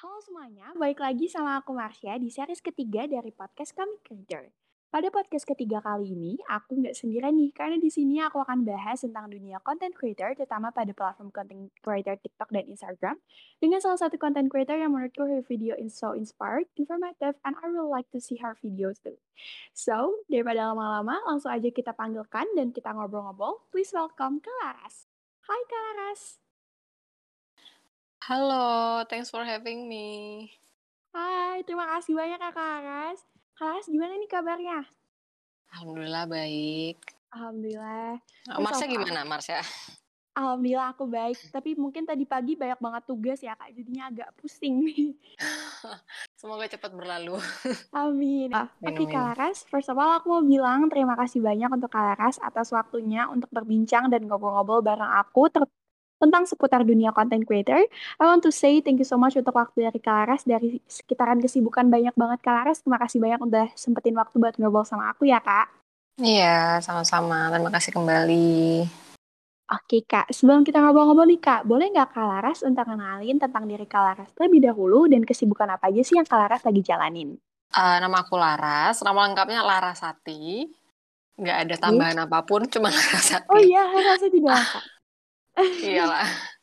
Halo semuanya, balik lagi sama aku Marsha di series ketiga dari podcast kami Creator. Pada podcast ketiga kali ini, aku nggak sendirian nih, karena di sini aku akan bahas tentang dunia content creator, terutama pada platform content creator TikTok dan Instagram, dengan salah satu content creator yang menurutku her video is so inspired, informative, and I really like to see her videos too. So, daripada lama-lama, langsung aja kita panggilkan dan kita ngobrol-ngobrol. Please welcome Kak Laras. Hai Kak Laras. Halo, thanks for having me. Hai, terima kasih banyak ya Kak Laras. Kak Laras gimana nih kabarnya? Alhamdulillah baik. Alhamdulillah. Nah, Terus Marsha gimana, Marsha? Alhamdulillah aku baik, tapi mungkin tadi pagi banyak banget tugas ya Kak, jadinya agak pusing nih. Semoga cepat berlalu. Amin. Ah, Oke Minum, Kak. Laras, first of all aku mau bilang terima kasih banyak untuk Kak Laras atas waktunya untuk berbincang dan ngobrol-ngobrol bareng aku ter- tentang seputar dunia content creator. I want to say thank you so much untuk waktu dari Kak Laras, dari sekitaran kesibukan banyak banget Kak Laras. Terima kasih banyak udah sempetin waktu buat ngobrol sama aku ya Kak. Iya, sama-sama. Terima kasih kembali. Oke Kak, sebelum kita ngobrol-ngobrol nih Kak, boleh nggak Kak Laras untuk kenalin tentang diri Kak Laras terlebih dahulu dan kesibukan apa aja sih yang Kak Laras lagi jalanin? Eh, nama aku Laras, nama lengkapnya Larasati. Nggak ada tambahan apa pun, cuma Larasati. Oh iya, Laras itu doang Kak. Iyalah.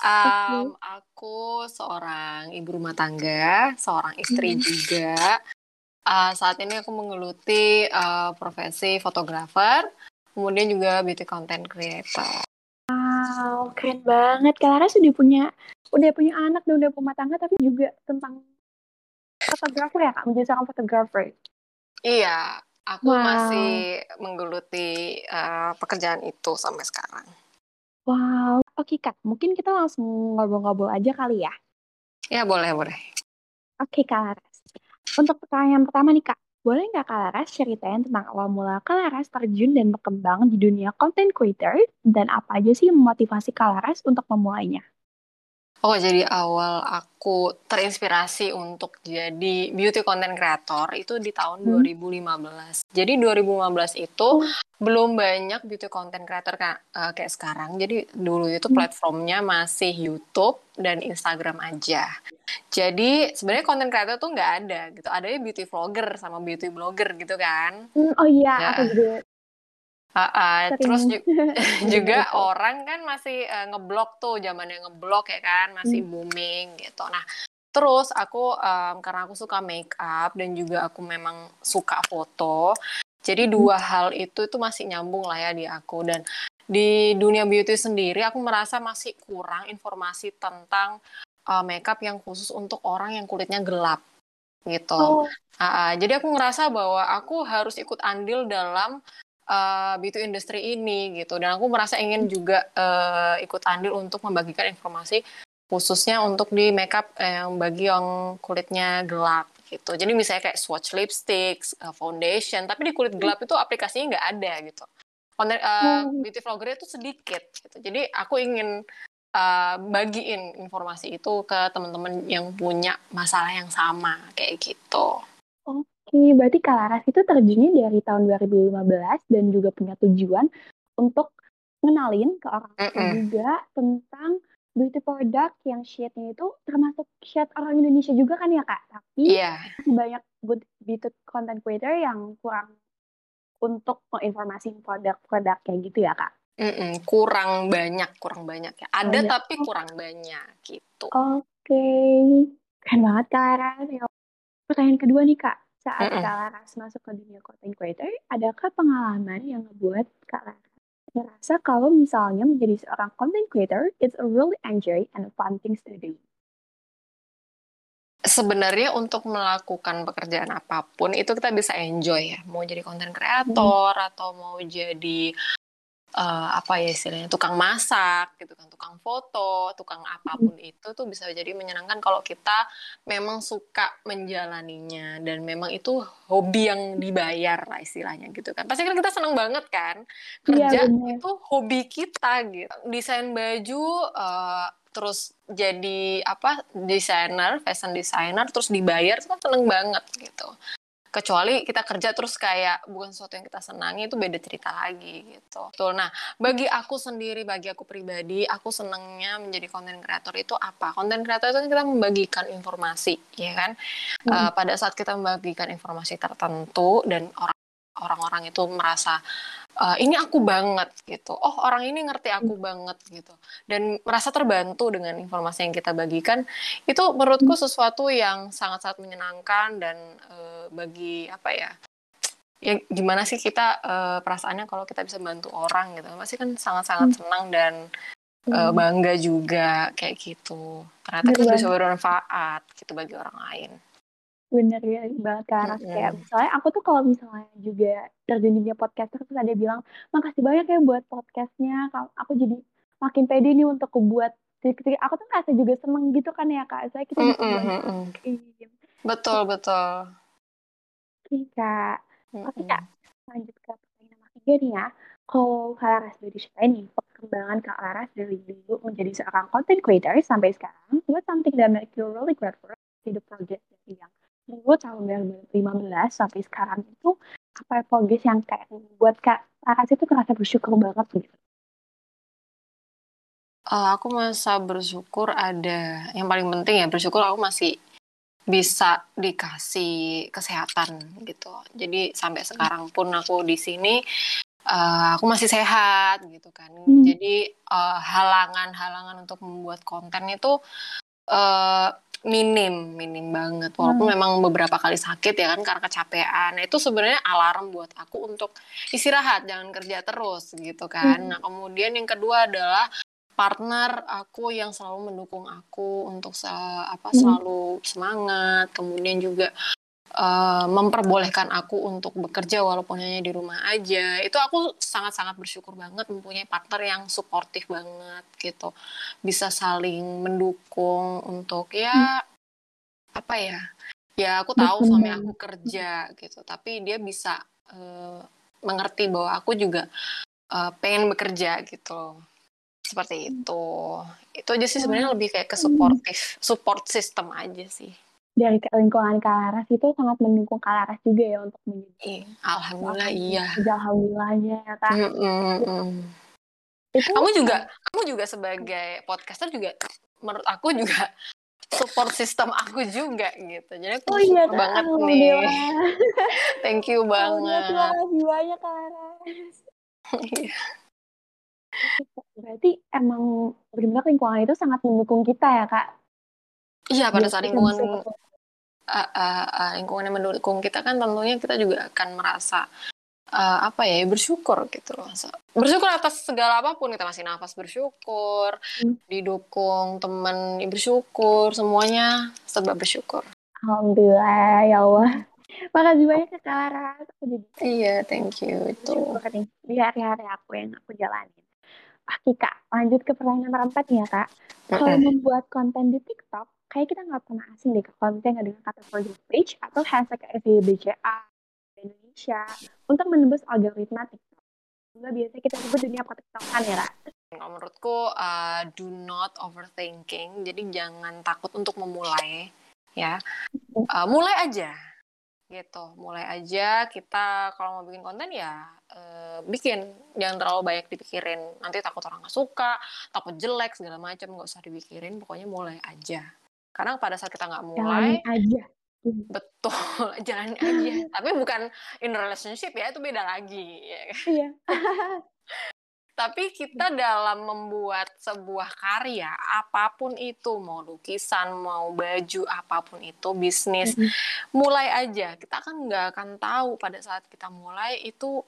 Um, aku seorang ibu rumah tangga, seorang istri Hmm. juga. Uh, saat ini aku menggeluti uh, profesi fotografer, kemudian juga beauty content creator. Wow, keren banget. Kak Laras udah punya udah punya anak dan udah rumah tangga tapi juga tentang fotografer ya Kak, menjadi seorang fotografer. Iya, aku Wow. masih menggeluti uh, pekerjaan itu sampai sekarang. Wow. Oke Kak, mungkin kita langsung ngobrol-ngobrol aja kali ya. Ya boleh boleh. Oke Kak Laras. Untuk pertanyaan pertama nih Kak, boleh nggak Kak Laras ceritain tentang awal mula Kak Laras terjun dan berkembang di dunia content creator dan apa aja sih yang memotivasi Kak Laras untuk memulainya? Oh jadi awal aku terinspirasi untuk jadi beauty content creator itu di tahun Hmm. 2015. Jadi 2015 itu Oh. belum banyak beauty content creator ka- eh, kayak sekarang. Jadi dulu itu Hmm. platformnya masih YouTube dan Instagram aja. Jadi sebenarnya content creator tuh nggak ada gitu. Adanya beauty vlogger sama beauty blogger gitu kan. Hmm, oh iya, Ya. aku juga Ah, sering. terus ju- juga dengar itu. orang kan masih eh, ngeblog tuh zamannya ngeblog ya kan? Masih booming gitu. Nah terus aku em, karena aku suka make up dan juga aku memang suka foto jadi dua hal itu itu masih nyambung lah ya di aku. Dan di dunia beauty sendiri aku merasa masih kurang informasi tentang eh, makeup yang khusus untuk orang yang kulitnya gelap gitu. Oh, ah. jadi aku ngerasa bahwa aku harus ikut andil dalam uh, beauty industry ini gitu. Dan aku merasa ingin juga uh, ikut andil untuk membagikan informasi khususnya untuk di makeup eh, yang bagi yang kulitnya gelap gitu. Jadi misalnya kayak swatch lipsticks uh, foundation tapi di kulit gelap itu aplikasinya nggak ada gitu. Konten, uh, Hmm. beauty vlogger itu sedikit gitu. Jadi aku ingin uh, bagiin informasi itu ke teman-teman yang punya masalah yang sama kayak gitu. Oke, berarti Kak Laras itu terjunnya dari tahun 2015 dan juga punya tujuan untuk ngenalin ke orang Mm-mm. juga tentang beauty product yang shade-nya itu termasuk shade orang Indonesia juga kan ya Kak? Tapi masih banyak good beauty content creator yang kurang untuk menginformasi produk-produk kayak gitu ya Kak? mm-mm, kurang banyak, kurang banyak ya. Ada Banyak. tapi kurang banyak gitu. Oke, keren banget Kak. Ya. Pertanyaan kedua nih Kak, saat Mm-mm. Kak Laras masuk ke dunia content creator, adakah pengalaman yang ngebuat Kak Laras ngerasa kalau misalnya menjadi seorang content creator, it's a really enjoy and fun things to do? Sebenarnya untuk melakukan pekerjaan apa pun itu kita bisa enjoy ya. Mau jadi content creator atau mau jadi eh, apa ya istilahnya tukang masak gitu kan, tukang foto, tukang apa pun itu tuh bisa jadi menyenangkan kalau kita memang suka menjalaninya dan memang itu hobi yang dibayar lah istilahnya gitu kan. Pasti kan kita seneng banget kan kerja Iya, bener. itu hobi kita gitu. Desain baju eh, terus jadi apa desainer, fashion designer terus dibayar itu kan seneng banget gitu. Kecuali kita kerja terus kayak bukan sesuatu yang kita senangi itu beda cerita lagi gitu. Betul. Nah, bagi aku sendiri, bagi aku pribadi, aku senangnya menjadi konten kreator itu apa? Konten kreator itu kan kita membagikan informasi, ya kan? Hmm. Uh, pada saat kita membagikan informasi tertentu dan orang orang-orang itu merasa uh, ini aku banget gitu. Oh, orang ini ngerti aku banget gitu. Dan merasa terbantu dengan informasi yang kita bagikan itu menurutku hmm. sesuatu yang sangat-sangat menyenangkan dan uh, bagi apa ya? Ya gimana sih kita uh, perasaannya kalau kita bisa bantu orang gitu. Pasti kan sangat-sangat hmm. senang dan uh, bangga juga kayak gitu. Ternyata kita bisa bermanfaat gitu bagi orang lain. Bener ya banget ke arah mm-hmm. kayak misalnya aku tuh kalau misalnya juga terjun dunia podcaster terus ada bilang makasih banyak ya buat podcastnya kalau aku jadi makin pede nih untuk buat trik-trik. Aku tuh ngerasa juga seneng gitu kan ya kak? Saya kita bisa mm-hmm. betul betul. Oke kak. Mm-hmm. oke kak. Lanjut ke pertanyaan nomor tiga nih ya. Kalau Kak Laras dari ceritain nih perkembangan Kak Laras dari dulu menjadi seorang content creator sampai sekarang what something that make you really grateful to the project yang dulu tahun 2015 sampai sekarang itu apa progres yang kayak buat Kak Laras itu kerasa bersyukur banget gitu? Uh, aku masa bersyukur ada yang paling penting ya bersyukur aku masih bisa dikasih kesehatan gitu. Jadi sampai sekarang pun aku di sini uh, aku masih sehat gitu kan. Hmm. Jadi halangan halangan-halangan untuk membuat konten itu uh, minim minim banget walaupun hmm. memang beberapa kali sakit ya kan karena kecapean nah, itu sebenarnya alarm buat aku untuk istirahat jangan kerja terus gitu kan hmm. nah kemudian yang kedua adalah partner aku yang selalu mendukung aku untuk se apa hmm. selalu semangat kemudian juga uh, memperbolehkan aku untuk bekerja walaupun hanya di rumah aja. Itu aku sangat-sangat bersyukur banget mempunyai partner yang suportif banget gitu. Bisa saling mendukung untuk ya hmm. apa ya? Ya aku tahu suami aku kerja gitu. Tapi dia bisa uh, mengerti bahwa aku juga uh, pengen bekerja gitu seperti itu. Itu aja sih sebenarnya lebih kayak ke supportif support system aja sih dari lingkungan Kalaras itu sangat mendukung Kalaras juga ya untuk menjadi. Eh, Alhamdulillah iya. Alhamdulillahnya ya kan. Mm, mm, mm. Itu kamu juga, kamu juga sebagai podcaster juga, menurut aku juga support sistem aku juga gitu. Jadi aku oh, iya, banget nih. Thank you banget. Terima kasih banyak Kalaras. Iya. Berarti emang benar-benar lingkungan itu sangat mendukung kita ya kak. Iya pada saat lingkungan uh, uh, uh, lingkungan yang mendukung kita kan tentunya kita juga akan merasa uh, apa ya bersyukur gitu loh. Bersyukur atas segala apa pun kita masih nafas bersyukur hmm. didukung teman bersyukur semuanya serba bersyukur. Alhamdulillah ya Allah. Makasih banyak ya Clara aku jadi iya thank you itu. di hari-hari aku yang aku jalanin Oke kak, lanjut ke pertanyaan nomor empat ya kak. Kalau membuat konten di TikTok, kayak kita nggak pernah asing deh ke konten dengan kata project page atau hashtag FYBCA Indonesia untuk menembus algoritma TikTok. Enggak biasa kita sebut dunia TikTokan ya, Kak. Menurutku, uh, do not overthinking. Jadi jangan takut untuk memulai, ya. Uh, mulai aja, gitu. Mulai aja. Kita kalau mau bikin konten ya uh, bikin. Jangan terlalu banyak dipikirin. Nanti takut orang nggak suka, takut jelek segala macam nggak usah dipikirin. Pokoknya mulai aja karena pada saat kita nggak mulai, aja. betul, jalan aja. Tapi bukan in relationship ya, itu beda lagi. Ya kan? Iya. Tapi kita dalam membuat sebuah karya, apa pun itu, mau lukisan, mau baju, apa pun itu, bisnis, mulai aja. Kita kan nggak akan tahu pada saat kita mulai itu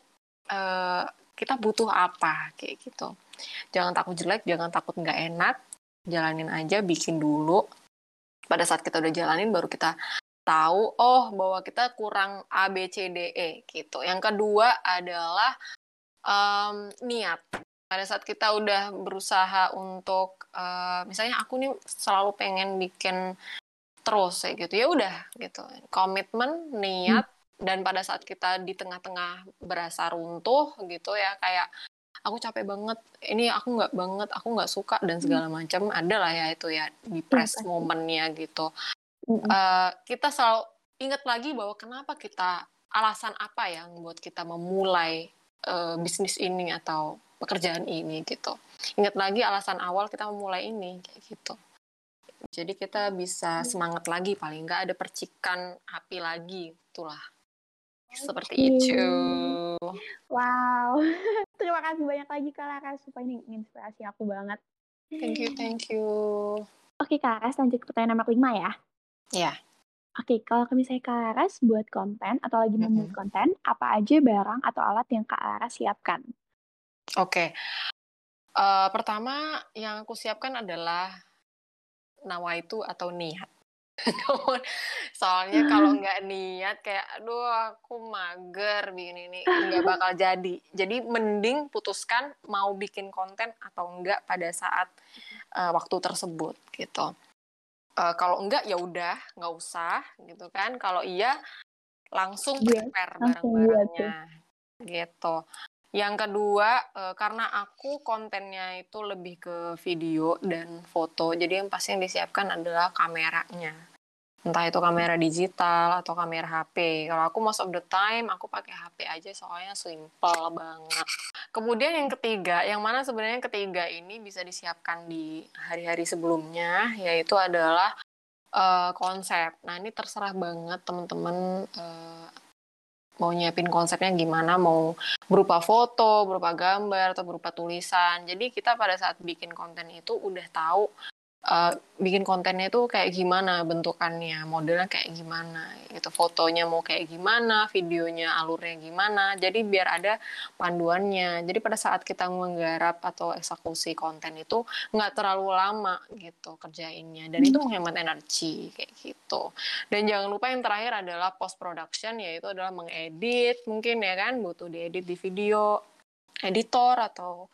uh, kita butuh apa, kayak gitu. Jangan takut jelek, jangan takut nggak enak, jalanin aja, bikin dulu pada saat kita udah jalanin baru kita tahu oh bahwa kita kurang A B C D E gitu. Yang kedua adalah um, niat. Pada saat kita udah berusaha untuk uh, misalnya aku nih selalu pengen bikin terus kayak gitu ya udah gitu. Komitmen, niat hmm. dan pada saat kita di tengah-tengah berasa runtuh gitu ya kayak aku capek banget ini aku nggak banget aku nggak suka dan hmm. segala macam ada lah ya itu ya di press momennya gitu uh, kita selalu ingat lagi bahwa kenapa kita alasan apa yang buat kita memulai uh, bisnis ini atau pekerjaan ini gitu. Ingat lagi alasan awal kita memulai ini kayak gitu. Jadi kita bisa semangat lagi paling nggak ada percikan api lagi itulah. Seperti okay. itu. Wow. Terima kasih banyak lagi Kak Laras. Supaya ini inspirasi aku banget. Thank you, thank you. Oke Kak Laras, lanjut ke pertanyaan nomor 5 ya. Ya. Yeah. Oke, kalau misalnya Kak Laras buat konten atau lagi membuat mm -hmm. konten, apa aja barang atau alat yang Kak Laras siapkan? Oke. Okay. Uh, pertama yang aku siapkan adalah nawa itu atau niat. Soalnya kalau nggak niat kayak aduh aku mager bikin ini nggak bakal jadi. Jadi mending putuskan mau bikin konten atau enggak pada saat uh, waktu tersebut gitu. Uh, kalau enggak ya udah nggak usah gitu kan. Kalau iya langsung iya, prepare barang-barangnya gitu. Yang kedua, uh, karena aku kontennya itu lebih ke video dan foto, jadi yang pasti yang disiapkan adalah kameranya. Entah itu kamera digital atau kamera HP. Kalau aku most of the time aku pakai HP aja soalnya simple banget. Kemudian yang ketiga, yang mana sebenarnya yang ketiga ini bisa disiapkan di hari-hari sebelumnya, yaitu adalah uh, konsep. Nah ini terserah banget teman-teman uh, mau nyiapin konsepnya gimana, mau berupa foto, berupa gambar, atau berupa tulisan. Jadi kita pada saat bikin konten itu udah tahu uh, bikin kontennya itu kayak gimana bentukannya, modelnya kayak gimana, gitu fotonya mau kayak gimana, videonya alurnya gimana. Jadi biar ada panduannya. Jadi pada saat kita menggarap atau eksekusi konten itu nggak terlalu lama gitu kerjainnya, dan itu menghemat energi kayak gitu. Dan jangan lupa yang terakhir adalah post production, yaitu adalah mengedit mungkin ya kan butuh diedit di video editor atau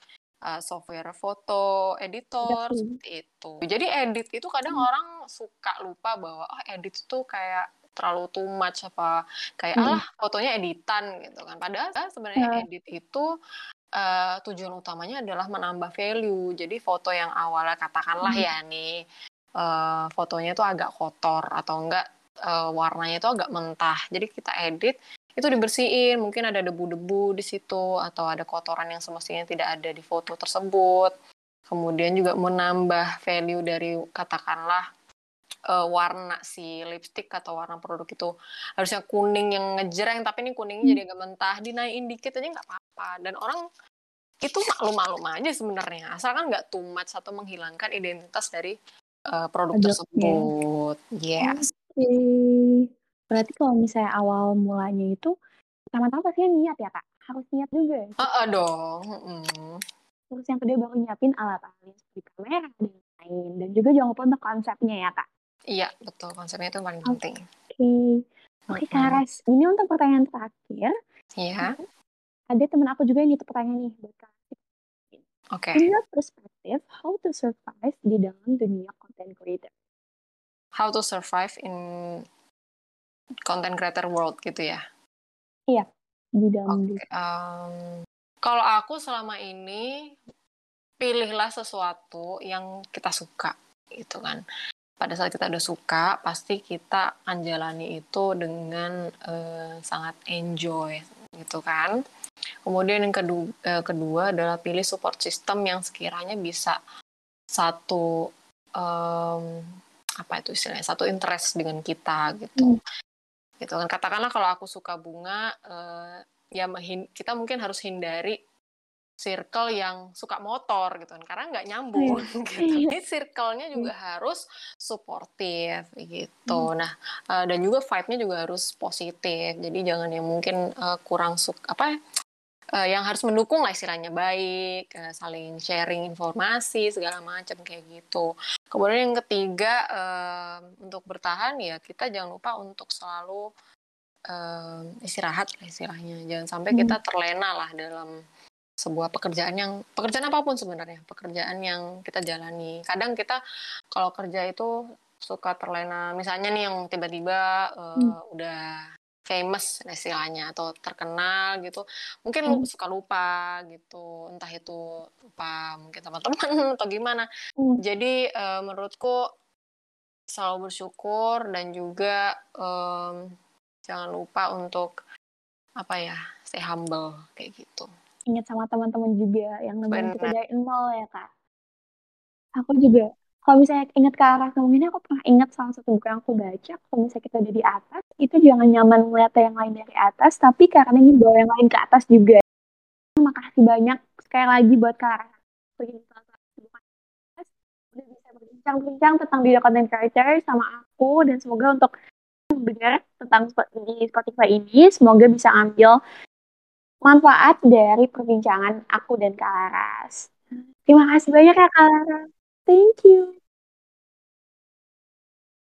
uh, software foto editor ya, seperti itu. Jadi edit itu kadang hmm. orang suka lupa bahwa oh edit itu kayak terlalu too much apa kayak hmm. alah fotonya editan gitu kan. Padahal sebenarnya ya. edit itu uh, tujuan utamanya adalah menambah value. Jadi foto yang awalnya katakanlah hmm. ya nih uh, fotonya itu agak kotor atau enggak uh, warnanya itu agak mentah. Jadi kita edit itu dibersihin mungkin ada debu-debu di situ atau ada kotoran yang semestinya tidak ada di foto tersebut. Kemudian juga menambah value dari katakanlah uh, warna si lipstick atau warna produk itu. Harusnya kuning yang ngejreng tapi ini kuningnya jadi agak mentah dinaikin dikit aja nggak apa-apa. Dan orang itu maklum-maklum aja sebenarnya asalkan nggak too much atau menghilangkan identitas dari uh, produk tersebut. Yes. Okay. Berarti kalau misalnya awal mulanya itu pertama-tama pasti niat ya kak, harus niat juga. Ya? Uh, uh, dong. Mm. Terus yang kedua baru nyiapin alat-alat seperti kamera dan lain dan juga jangan lupa untuk konsepnya ya kak. Iya betul konsepnya itu paling penting. Oke, okay. oke okay, Kak Res, ini untuk pertanyaan terakhir. Iya. Ada teman aku juga yang itu pertanyaan nih buat Kak. Oke. Okay. In your perspective, how to survive di dalam dunia content creator? How to survive in content creator world gitu ya? Iya, di dalam. Okay. Um, kalau aku selama ini pilihlah sesuatu yang kita suka, gitu kan. Pada saat kita udah suka, pasti kita akan jalani itu dengan uh, sangat enjoy, gitu kan. Kemudian yang kedua, uh, kedua adalah pilih support system yang sekiranya bisa satu um, apa itu istilahnya satu interest dengan kita gitu. Hmm gitu kan katakanlah kalau aku suka bunga uh, ya kita mungkin harus hindari circle yang suka motor gitu kan karena nggak nyambung iya. gitu. Iya. Jadi circle-nya juga hmm. harus suportif gitu. Nah, uh, dan juga vibe-nya juga harus positif. Jadi jangan yang mungkin uh, kurang suka apa uh, yang harus mendukung lah istilahnya baik, uh, saling sharing informasi segala macam kayak gitu. Kemudian yang ketiga uh, untuk bertahan ya kita jangan lupa untuk selalu uh, istirahat lah istilahnya. Jangan sampai hmm. kita terlena lah dalam sebuah pekerjaan yang pekerjaan apa pun sebenarnya pekerjaan yang kita jalani. Kadang kita kalau kerja itu suka terlena misalnya nih yang tiba-tiba uh, hmm. udah famous istilahnya atau terkenal gitu. Mungkin hmm. suka lupa gitu entah itu lupa mungkin teman-teman atau gimana. Hmm. jadi uh, menurutku selalu bersyukur dan juga um, jangan lupa untuk apa ya stay humble kayak gitu. Ingat sama teman-teman juga yang nemenin kita dari nol ya kak. Aku juga kalau misalnya ingat ke arah kamu ini aku pernah ingat salah satu buku yang aku baca kalau misalnya kita udah di atas itu jangan nyaman melihat yang lain dari atas tapi karena ini bawa yang lain ke atas juga makasih banyak sekali lagi buat Arah udah bisa berbincang-bincang tentang video content creator sama aku dan semoga untuk mendengar tentang di Spotify ini semoga bisa ambil manfaat dari perbincangan aku dan Kak Laras. Terima kasih banyak ya Kak Laras. Thank you.